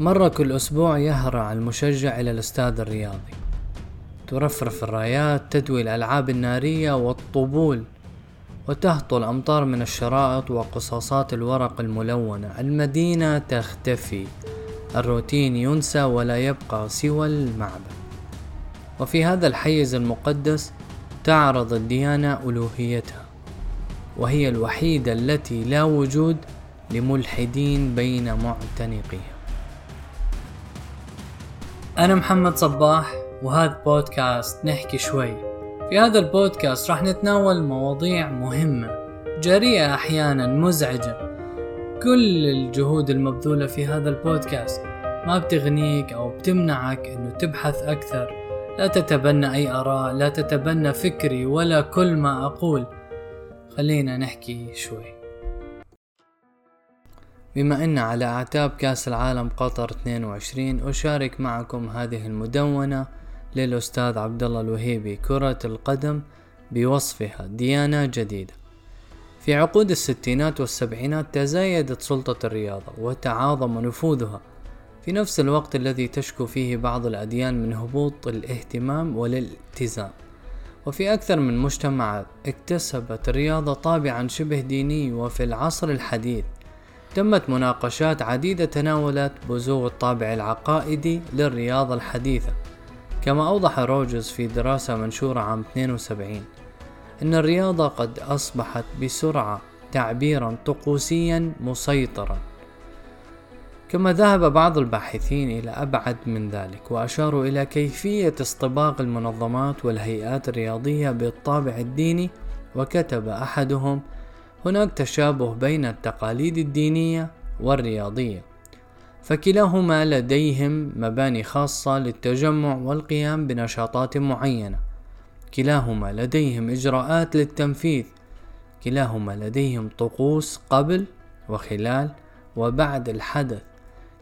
مرة كل أسبوع يهرع المشجع إلى الاستاد الرياضي. ترفرف الرايات تدوي الألعاب النارية والطبول وتهطل الأمطار من الشرائط وقصاصات الورق الملونة المدينة تختفي. الروتين ينسى ولا يبقى سوى المعبد. وفي هذا الحيز المقدس تعرض الديانة ألوهيتها وهي الوحيدة التي لا وجود لملحدين بين معتنقيها. أنا محمد صباح وهذا بودكاست نحكي شوي. في هذا البودكاست راح نتناول مواضيع مهمة جريئة أحيانا مزعجة. كل الجهود المبذولة في هذا البودكاست ما بتغنيك أو بتمنعك أنه تبحث أكثر. لا تتبنى أي آراء لا تتبنى فكري ولا كل ما أقول. خلينا نحكي شوي. بما أن على أعتاب كأس العالم قطر 22 أشارك معكم هذه المدونة للأستاذ عبد الله الوهيبي كرة القدم بوصفها ديانة جديدة. في عقود الستينات والسبعينات تزايدت سلطة الرياضة وتعاظم نفوذها. في نفس الوقت الذي تشكو فيه بعض الأديان من هبوط الاهتمام والالتزام. وفي أكثر من مجتمعات اكتسبت الرياضة طابعا شبه ديني وفي العصر الحديث. تمت مناقشات عديدة تناولت بزوغ الطابع العقائدي للرياضة الحديثة كما أوضح روجرز في دراسة منشورة عام 72 أن الرياضة قد أصبحت بسرعة تعبيرا طقوسيا مسيطرا. كما ذهب بعض الباحثين إلى أبعد من ذلك وأشاروا إلى كيفية اصطباغ المنظمات والهيئات الرياضية بالطابع الديني وكتب أحدهم هناك تشابه بين التقاليد الدينية والرياضية فكلاهما لديهم مباني خاصة للتجمع والقيام بنشاطات معينة. كلاهما لديهم إجراءات للتنفيذ كلاهما لديهم طقوس قبل وخلال وبعد الحدث.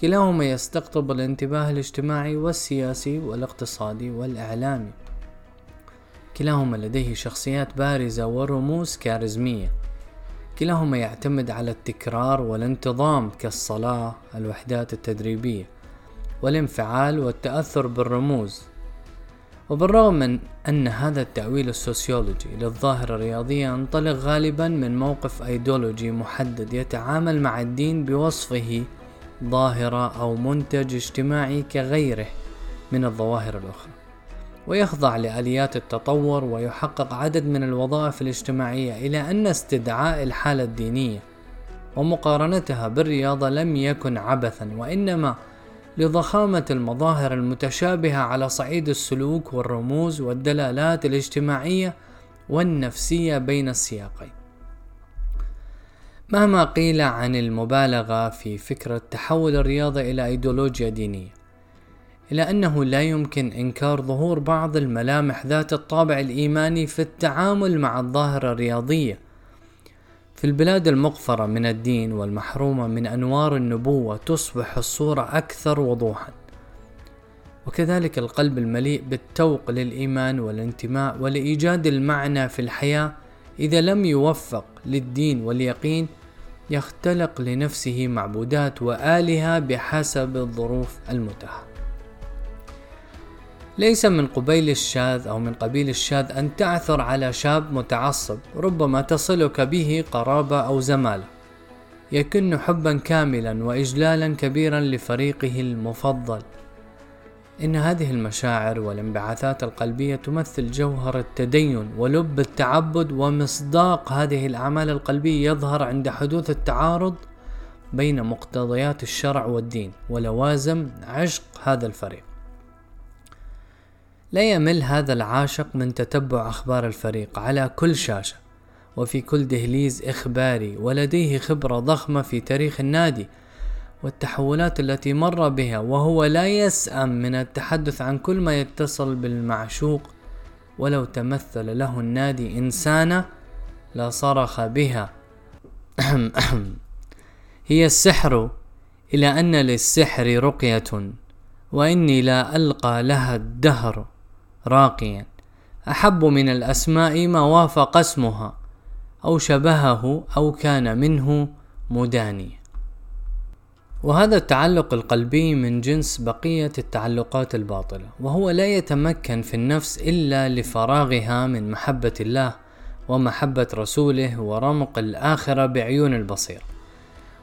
كلاهما يستقطب الانتباه الاجتماعي والسياسي والاقتصادي والإعلامي. كلاهما لديه شخصيات بارزة ورموز كاريزمية. كلاهما يعتمد على التكرار والانتظام كالصلاة الوحدات التدريبية والانفعال والتأثر بالرموز. وبالرغم من أن هذا التأويل السوسيولوجي للظاهرة الرياضية ينطلق غالبا من موقف أيديولوجي محدد يتعامل مع الدين بوصفه ظاهرة أو منتج اجتماعي كغيره من الظواهر الأخرى. ويخضع لآليات التطور ويحقق عدد من الوظائف الاجتماعية إلى أن استدعاء الحالة الدينية ومقارنتها بالرياضة لم يكن عبثا وإنما لضخامة المظاهر المتشابهة على صعيد السلوك والرموز والدلالات الاجتماعية والنفسية بين السياقين. مهما قيل عن المبالغة في فكرة تحول الرياضة إلى أيديولوجيا دينية، إلا أنه لا يمكن إنكار ظهور بعض الملامح ذات الطابع الإيماني في التعامل مع الظاهرة الرياضية. في البلاد المقفرة من الدين والمحرومة من أنوار النبوة تصبح الصورة أكثر وضوحا. وكذلك القلب المليء بالتوق للإيمان والانتماء ولإيجاد المعنى في الحياة إذا لم يوفق للدين واليقين يختلق لنفسه معبودات وآلهة بحسب الظروف المتاحة. ليس من قبيل الشاذ أو من قبيل الشاذ أن تعثر على شاب متعصب ربما تصلك به قرابة أو زمالة. يكن حبا كاملا وإجلالا كبيرا لفريقه المفضل. إن هذه المشاعر والانبعاثات القلبية تمثل جوهر التدين ولب التعبد ومصداق هذه الأعمال القلبية يظهر عند حدوث التعارض بين مقتضيات الشرع والدين ولوازم عشق هذا الفريق. لا يمل هذا العاشق من تتبع أخبار الفريق على كل شاشة وفي كل دهليز إخباري ولديه خبرة ضخمة في تاريخ النادي والتحولات التي مر بها وهو لا يسأم من التحدث عن كل ما يتصل بالمعشوق. ولو تمثل له النادي إنسانة لصرخ بها. هي السحر إلى أن للسحر رقية وإني لا ألقى لها الدهر. راقيا. أحب من الأسماء ما وافق اسمها أو شبهه أو كان منه مداني وهذا التعلق القلبي من جنس بقية التعلقات الباطلة وهو لا يتمكن في النفس إلا لفراغها من محبة الله ومحبة رسوله ورمق الآخرة بعيون البصير.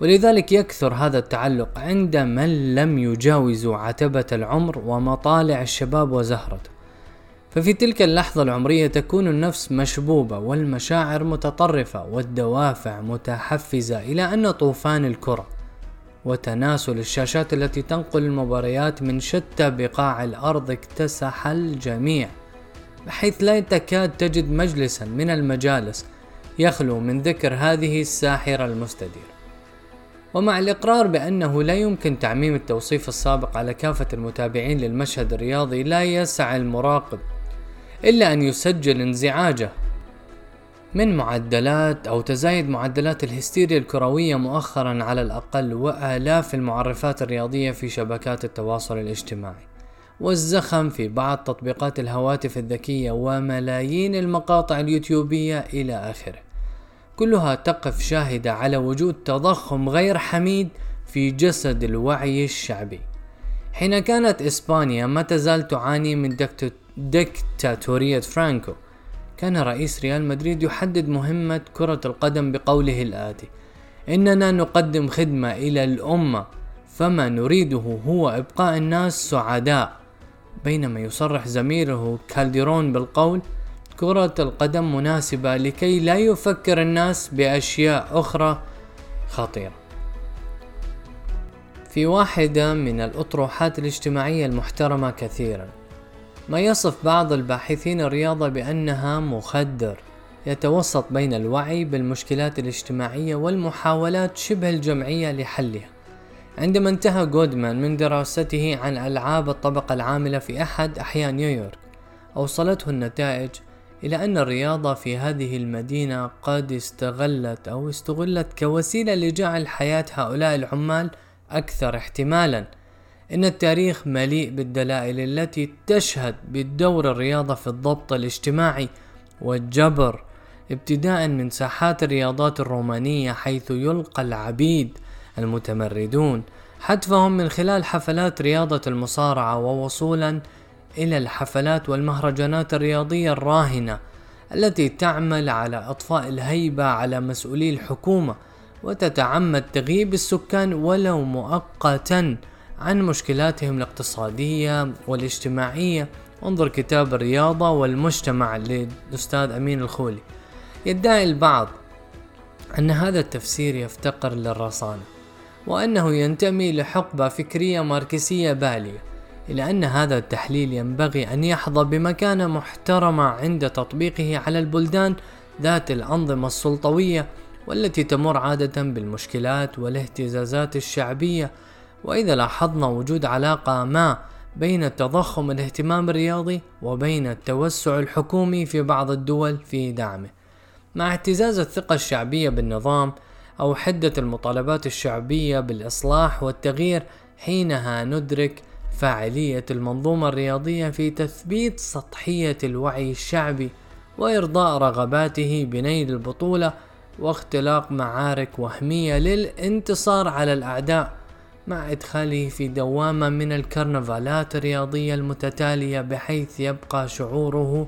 ولذلك يكثر هذا التعلق عند من لم يجاوزوا عتبة العمر ومطالع الشباب وزهرته. ففي تلك اللحظة العمرية تكون النفس مشبوبة والمشاعر متطرفة والدوافع متحفزة إلى أن طوفان الكرة وتناسل الشاشات التي تنقل المباريات من شتى بقاع الأرض اكتسح الجميع بحيث لا تكاد تجد مجلسا من المجالس يخلو من ذكر هذه الساحرة المستديرة. ومع الإقرار بأنه لا يمكن تعميم التوصيف السابق على كافة المتابعين للمشهد الرياضي لا يسع المراقب إلا أن يسجل انزعاجه من معدلات أو تزايد معدلات الهستيريا الكروية مؤخرا على الأقل وآلاف المعرفات الرياضية في شبكات التواصل الاجتماعي والزخم في بعض تطبيقات الهواتف الذكية وملايين المقاطع اليوتيوبية إلى آخره. كلها تقف شاهدة على وجود تضخم غير حميد في جسد الوعي الشعبي. حين كانت إسبانيا ما تزال تعاني من دكتاتورية فرانكو. كان رئيس ريال مدريد يحدد مهمة كرة القدم بقوله الآتي إننا نقدم خدمة إلى الأمة فما نريده هو إبقاء الناس سعداء. بينما يصرح زميله كالديرون بالقول كرة القدم مناسبة لكي لا يفكر الناس بأشياء أخرى خطيرة. في واحدة من الأطروحات الاجتماعية المحترمة كثيرا ما يصف بعض الباحثين الرياضة بأنها مخدر يتوسط بين الوعي بالمشكلات الاجتماعية والمحاولات شبه الجمعية لحلها. عندما انتهى جودمان من دراسته عن ألعاب الطبقة العاملة في أحد أحياء نيويورك أوصلته النتائج إلى أن الرياضة في هذه المدينة قد استغلت أو استغلت كوسيلة لجعل حياة هؤلاء العمال أكثر احتمالا. إن التاريخ مليء بالدلائل التي تشهد بدور الرياضة في الضبط الاجتماعي والجبر ابتداء من ساحات الرياضات الرومانية حيث يلقى العبيد المتمردون. حتفهم من خلال حفلات رياضة المصارعة ووصولا إلى الحفلات والمهرجانات الرياضية الراهنة التي تعمل على إطفاء الهيبة على مسؤولي الحكومة وتتعمد تغييب السكان ولو مؤقتا. عن مشكلاتهم الاقتصادية والاجتماعية. انظر كتاب الرياضة والمجتمع للأستاذ أمين الخولي. يدعي البعض أن هذا التفسير يفتقر للرصانة وأنه ينتمي لحقبة فكرية ماركسية بالية إلى أن هذا التحليل ينبغي أن يحظى بمكانة محترمة عند تطبيقه على البلدان ذات الأنظمة السلطوية والتي تمر عادة بالمشكلات والاهتزازات الشعبية وإذا لاحظنا وجود علاقة ما بين التضخم الاهتمام الرياضي وبين التوسع الحكومي في بعض الدول في دعمه. مع اهتزاز الثقة الشعبية بالنظام أو حدة المطالبات الشعبية بالإصلاح والتغيير حينها ندرك فاعلية المنظومة الرياضية في تثبيت سطحية الوعي الشعبي وإرضاء رغباته بنيل البطولة واختلاق معارك وهمية للانتصار على الأعداء مع إدخاله في دوامة من الكرنفالات الرياضية المتتالية بحيث يبقى شعوره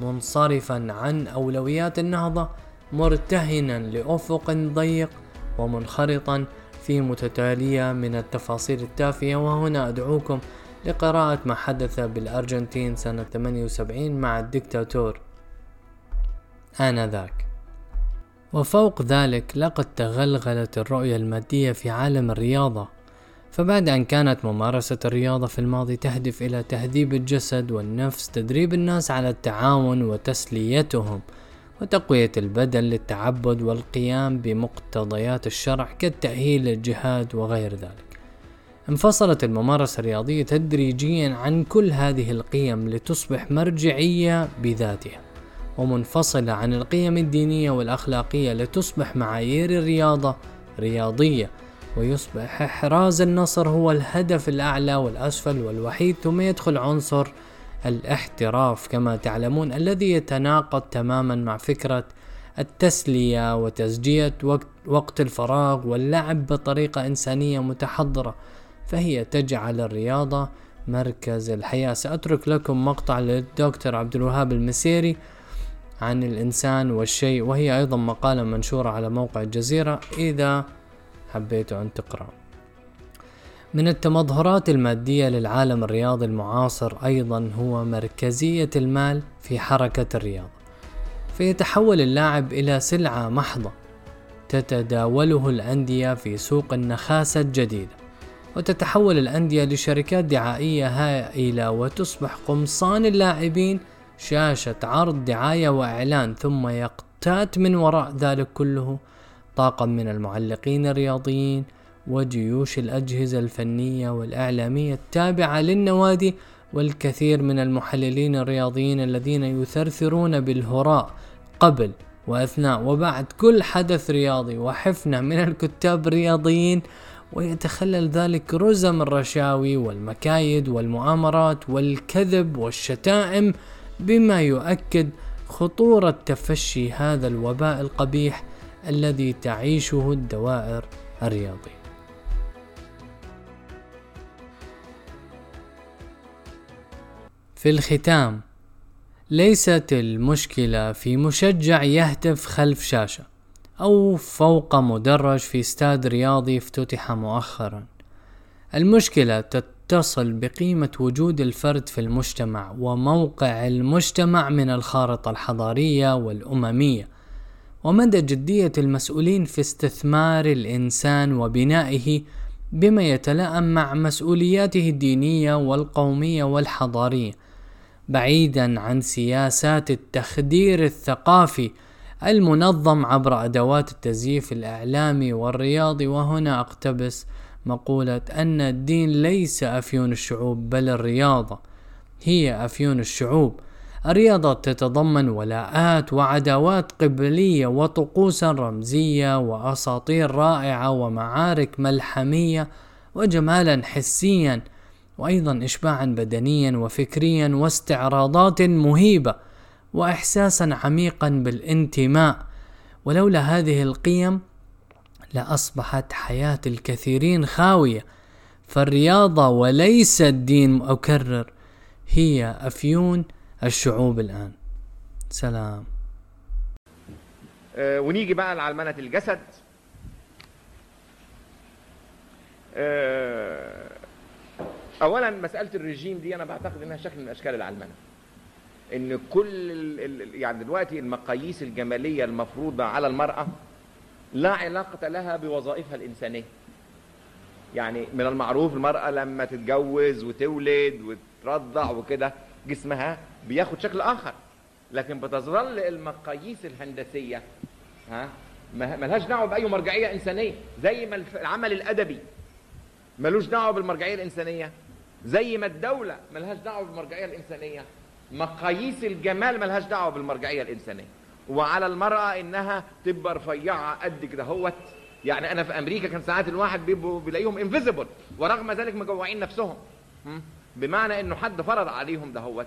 منصرفا عن أولويات النهضة مرتهنا لأفق ضيق ومنخرطا في متتالية من التفاصيل التافهة. وهنا أدعوكم لقراءة ما حدث بالأرجنتين سنة 78 مع الدكتاتور آنذاك وفوق ذلك لقد تغلغلت الرؤية المادية في عالم الرياضة. فبعد أن كانت ممارسة الرياضة في الماضي تهدف إلى تهذيب الجسد والنفس تدريب الناس على التعاون وتسليتهم وتقوية البدن للتعبد والقيام بمقتضيات الشرع كالتأهيل للجهاد وغير ذلك. انفصلت الممارسة الرياضية تدريجيا عن كل هذه القيم لتصبح مرجعية بذاتها ومنفصلة عن القيم الدينية والأخلاقية لتصبح معايير الرياضة رياضية ويصبح. إحراز النصر هو الهدف الأعلى والأسفل والوحيد ثم يدخل عنصر الاحتراف كما تعلمون الذي يتناقض تماما مع فكرة التسلية وتسجية وقت, الفراغ واللعب بطريقة إنسانية متحضرة فهي تجعل الرياضة مركز الحياة. سأترك لكم مقطع للدكتور عبد الوهاب المسيري عن الإنسان والشيء وهي أيضا مقالة منشورة على موقع الجزيرة. إذا حبيتوا أن تقرأ. من التمظهرات المادية للعالم الرياضي المعاصر أيضا هو مركزية المال في حركة الرياضة فيتحول اللاعب إلى سلعة محضة تتداوله الأندية في سوق النخاسة الجديدة. وتتحول الأندية لشركات دعائية هائلة وتصبح قمصان اللاعبين شاشة عرض دعاية وإعلان ثم يقتات من وراء ذلك كله طاقم من المعلقين الرياضيين وجيوش الأجهزة الفنية والإعلامية التابعة للنوادي والكثير من المحللين الرياضيين الذين يثرثرون بالهراء قبل وأثناء وبعد كل حدث رياضي وحفنة من الكتاب الرياضيين ويتخلل ذلك رزم الرشاوي والمكايد والمؤامرات والكذب والشتائم بما يؤكد خطورة تفشي هذا الوباء القبيح الذي تعيشه الدوائر الرياضية. في الختام ليست المشكلة في مشجع يهتف خلف شاشة أو فوق مدرج في استاد رياضي افتتح مؤخرا المشكلة تتصل بقيمة وجود الفرد في المجتمع وموقع المجتمع من الخارطة الحضارية والأممية ومدى جدية المسؤولين في استثمار الإنسان وبنائه بما يتلائم مع مسؤولياته الدينية والقومية والحضارية بعيدا عن سياسات التخدير الثقافي المنظم عبر أدوات التزييف الإعلامي والرياضي وهنا أقتبس مقولة أن الدين ليس أفيون الشعوب بل الرياضة هي أفيون الشعوب. الرياضة تتضمن ولاءات وعداوات قبلية وطقوسا رمزية وأساطير رائعة ومعارك ملحمية وجمالا حسيا وأيضا إشباعا بدنيا وفكريا واستعراضات مهيبة وإحساسا عميقا بالانتماء. ولولا هذه القيم لأصبحت حياة الكثيرين خاوية. فالرياضة وليس الدين أكرر هي أفيون الشعوب الآن. سلام. آه ونيجي بقى لعلمنة الجسد. آه اولا مسألة الرجيم دي أنا بعتقد إنها شكل من أشكال العلمنه إن كل يعني دلوقتي المقاييس الجمالية المفروضة على المرأة لا علاقة لها بوظائفها الإنسانية. يعني من المعروف المرأة لما تتجوز وتولد وترضع وكده جسمها بياخد شكل آخر. لكن بتظل المقاييس الهندسية ها ملهاش دعوة بأي مرجعية إنسانية زي ما العمل الأدبي ملوش دعوة بالمرجعية الإنسانية زي ما الدولة ملهاش دعوة بالمرجعية الإنسانية مقاييس الجمال ملهاش دعوة بالمرجعية الإنسانية. وعلى المرأة إنها تبقى رفيعة قد كده هوت. يعني أنا في أمريكا كان ساعات الواحد بيبقوا بيلاقيهم انفيزبل ورغم ذلك مجوعين نفسهم. بمعنى إنه حد فرض عليهم ده هوت.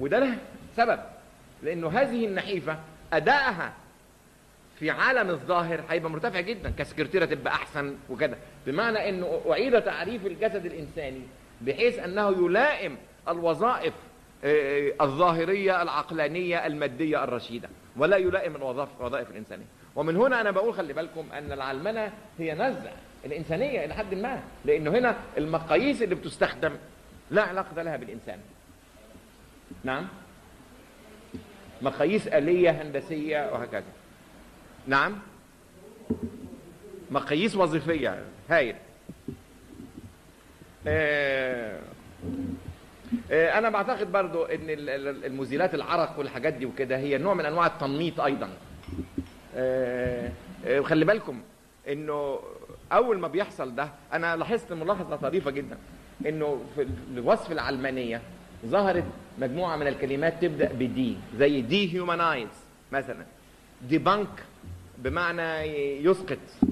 وده له سبب لأنه هذه النحيفة ادائها في عالم الظاهر هيبقى مرتفع جدا كسكرتيرة تبقى أحسن وكده بمعنى إنه أعيد تعريف الجسد الإنساني بحيث أنه يلائم الوظائف الظاهرية العقلانية المادية الرشيدة ولا يلائم الوظائف الوظائف الإنسانية. ومن هنا أنا بقول خلي بالكم أن العلمنة هي نزع الإنسانية إلى حد ما لأنه هنا المقاييس اللي بتستخدم لا علاقة لها بالإنسان. نعم. مقاييس آلية هندسية وهكذا. نعم. مقاييس وظيفية. هايل. آه آه أنا بعتقد برضو إن المزيلات العرق والحاجات دي وكده هي نوع من أنواع التنميط أيضا. آه خلي بالكم إنه أول ما بيحصل ده أنا لاحظت ملاحظة طريفة جدا إنه في الوصف العلمانية ظهرت مجموعة من الكلمات تبدأ ب de زي dehumanize مثلا. debunk بمعنى يسقط.